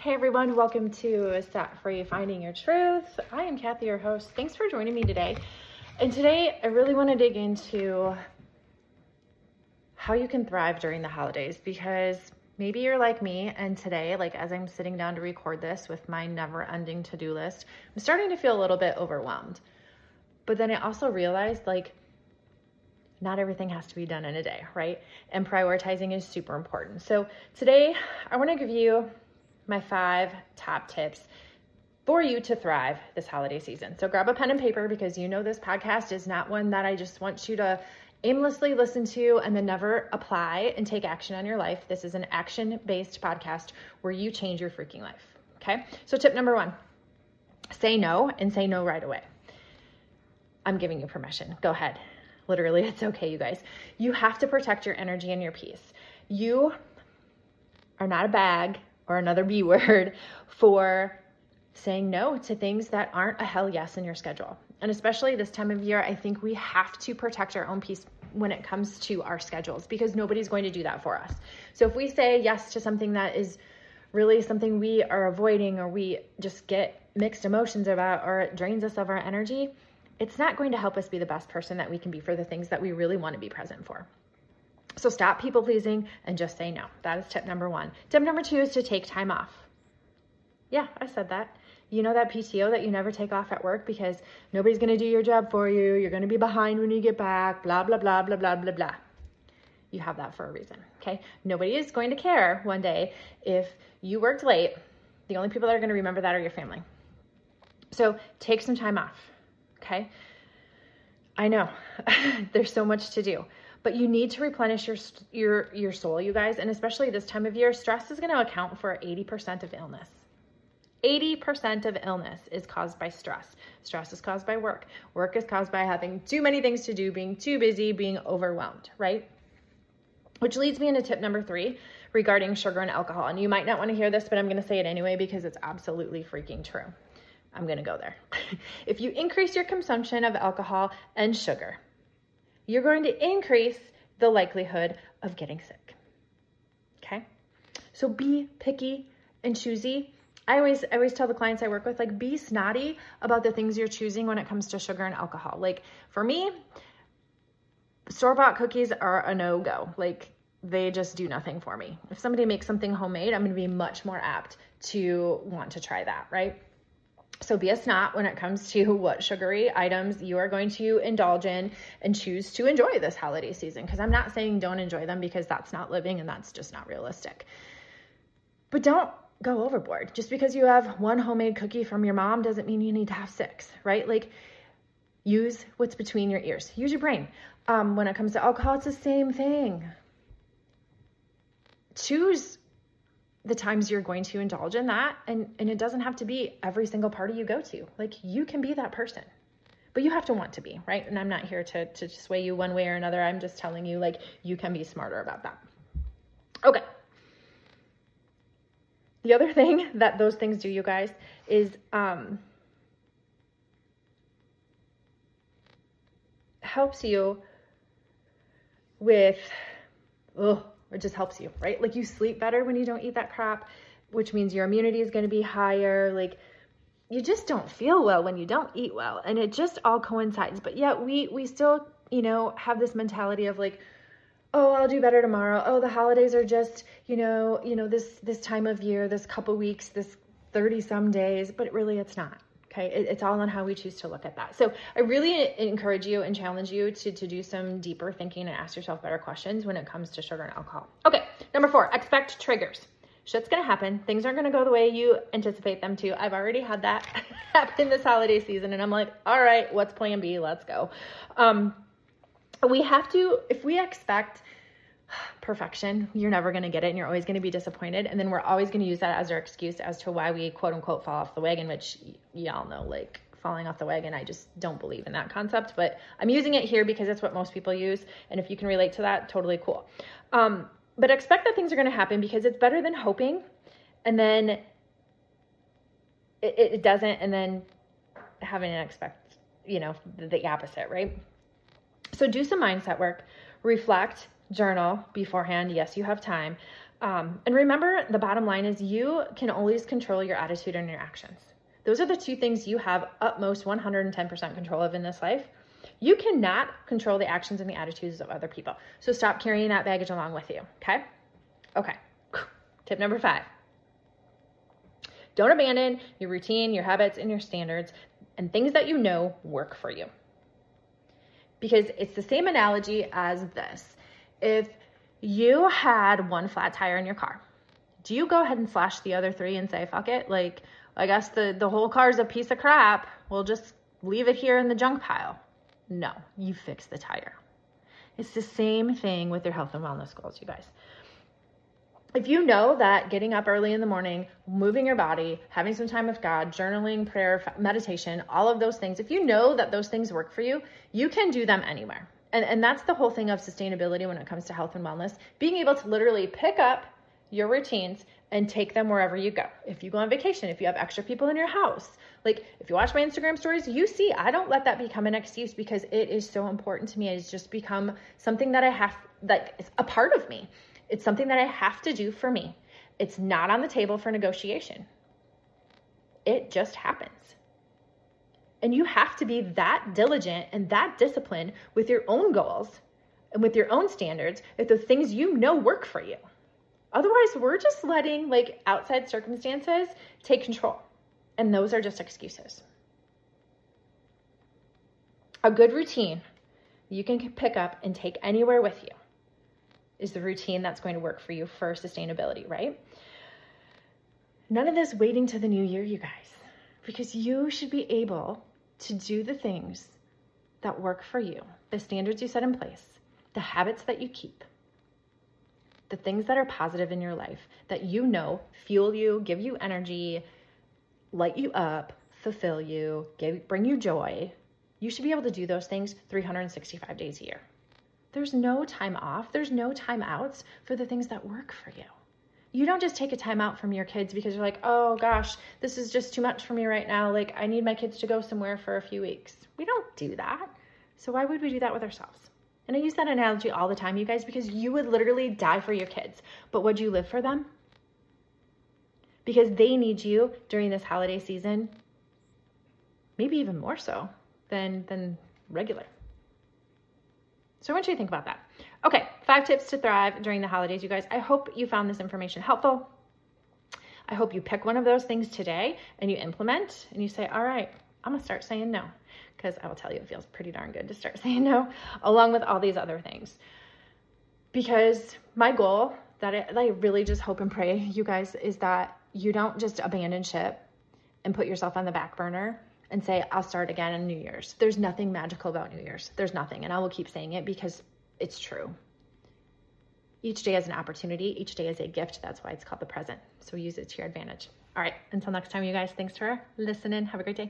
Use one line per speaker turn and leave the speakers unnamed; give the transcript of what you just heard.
Hey everyone, welcome to Set Free Finding Your Truth. I am Kathy, your host. Thanks for joining me today. And today I really want to dig into how you can thrive during the holidays because maybe you're like me and today, like as I'm sitting down to record this with my never ending to do list, I'm starting to feel a little bit overwhelmed. But then I also realized like not everything has to be done in a day, right? And prioritizing is super important. So today I want to give you my five top tips for you to thrive this holiday season. So grab a pen and paper because you know this podcast is not one that I just want you to aimlessly listen to and then never apply and take action on your life. This is an action based podcast where you change your freaking life. Okay. So, tip number one say no and say no right away. I'm giving you permission. Go ahead. Literally, it's okay, you guys. You have to protect your energy and your peace. You are not a bag or another B word for saying no to things that aren't a hell yes in your schedule. And especially this time of year, I think we have to protect our own peace when it comes to our schedules because nobody's going to do that for us. So if we say yes to something that is really something we are avoiding or we just get mixed emotions about or it drains us of our energy, it's not going to help us be the best person that we can be for the things that we really want to be present for. So stop people pleasing and just say no. That is tip number one. Tip number two is to take time off. Yeah, I said that. You know that PTO that you never take off at work because nobody's going to do your job for you. You're going to be behind when you get back, blah, blah, blah, blah, blah, blah, blah. You have that for a reason, okay? Nobody is going to care one day if you worked late. The only people that are going to remember that are your family. So take some time off, okay? I know there's so much to do but you need to replenish your your your soul you guys and especially this time of year stress is going to account for 80% of illness 80% of illness is caused by stress. Stress is caused by work. Work is caused by having too many things to do, being too busy, being overwhelmed, right? Which leads me into tip number three regarding sugar and alcohol. And you might not want to hear this, but I'm going to say it anyway because it's absolutely freaking true. I'm going to go there. if you increase your consumption of alcohol and sugar, you're going to increase the likelihood of getting sick. Okay? So be picky and choosy I always I always tell the clients I work with like be snotty about the things you're choosing when it comes to sugar and alcohol. Like for me, store-bought cookies are a no-go. Like they just do nothing for me. If somebody makes something homemade, I'm going to be much more apt to want to try that, right? So be a snot when it comes to what sugary items you are going to indulge in and choose to enjoy this holiday season. Because I'm not saying don't enjoy them because that's not living and that's just not realistic. But don't go overboard. Just because you have one homemade cookie from your mom doesn't mean you need to have six, right? Like, use what's between your ears. Use your brain. Um, when it comes to alcohol, it's the same thing. Choose the times you're going to indulge in that, and, and it doesn't have to be every single party you go to. Like, you can be that person. But you have to want to be, right? And I'm not here to, to sway you one way or another. I'm just telling you, like, you can be smarter about that. Okay. The other thing that those things do, you guys, is um, helps you with, oh, it just helps you, right? Like you sleep better when you don't eat that crap, which means your immunity is going to be higher. Like you just don't feel well when you don't eat well, and it just all coincides. But yet we we still, you know, have this mentality of like, oh i'll do better tomorrow oh the holidays are just you know you know this this time of year this couple weeks this 30 some days but really it's not okay it, it's all on how we choose to look at that. So i really encourage you and challenge you to, to do some deeper thinking and ask yourself better questions when it comes to sugar and alcohol. Okay number four expect triggers. Shit's gonna happen. Things aren't gonna go the way you anticipate them to. I've already had that happen this holiday season and i'm like all right what's plan b? Let's go. Um we have to, if we expect perfection, you're never going to get it and you're always going to be disappointed. And then we're always going to use that as our excuse as to why we quote unquote fall off the wagon, which y'all know, like falling off the wagon. I just don't believe in that concept, but I'm using it here because it's what most people use. And if you can relate to that, totally cool. Um, but expect that things are going to happen because it's better than hoping and then it, it doesn't and then having an expect, you know, the, the opposite, right? So do some mindset work, reflect, journal beforehand. Yes, you have time. Um, and remember, the bottom line is you can always control your attitude and your actions. Those are the two things you have utmost 110% control of in this life. You cannot control the actions and the attitudes of other people. So stop carrying that baggage along with you. Okay. Okay. Tip number five don't abandon your routine, your habits, and your standards and things that you know work for you. Because it's the same analogy as this. If you had one flat tire in your car, do you go ahead and slash the other three and say, fuck it? Like, I guess the, the whole car is a piece of crap. We'll just leave it here in the junk pile. No, you fix the tire. It's the same thing with your health and wellness goals, you guys if you know that getting up early in the morning, moving your body, having some time with God, journaling, prayer, meditation, all of those things, if you know that those things work for you, you can do them anywhere. And, and that's the whole thing of sustainability when it comes to health and wellness being able to literally pick up your routines and take them wherever you go. If you go on vacation, if you have extra people in your house, like if you watch my Instagram stories, you see I don't let that become an excuse because it is so important to me. It's just become something that I have, like it's a part of me. It's something that I have to do for me. It's not on the table for negotiation. It just happens. And you have to be that diligent and that disciplined with your own goals and with your own standards if the things you know work for you. Otherwise, we're just letting like outside circumstances take control. And those are just excuses. A good routine you can pick up and take anywhere with you is the routine that's going to work for you for sustainability, right? None of this waiting to the new year, you guys, because you should be able to do the things that work for you, the standards you set in place, the habits that you keep, the things that are positive in your life that you know fuel you, give you energy, light you up, fulfill you, give, bring you joy. You should be able to do those things 365 days a year. There's no time off, there's no time outs for the things that work for you. You don't just take a time out from your kids because you're like, oh gosh, this is just too much for me right now. Like, I need my kids to go somewhere for a few weeks. We don't do that. So, why would we do that with ourselves? And I use that analogy all the time, you guys, because you would literally die for your kids. But would you live for them? Because they need you during this holiday season, maybe even more so than, than regular. So I want you to think about that. Okay, five tips to thrive during the holidays, you guys. I hope you found this information helpful. I hope you pick one of those things today and you implement and you say, all right, I'm gonna start saying no. Because I will tell you, it feels pretty darn good to start saying no, along with all these other things. Because my goal that I, that I really just hope and pray, you guys, is that you don't just abandon ship and put yourself on the back burner and say, I'll start again in New Year's. There's nothing magical about New Year's. There's nothing. And I will keep saying it because it's true. Each day is an opportunity, each day is a gift. That's why it's called the present. So use it to your advantage. All right. Until next time, you guys, thanks for listening. Have a great day.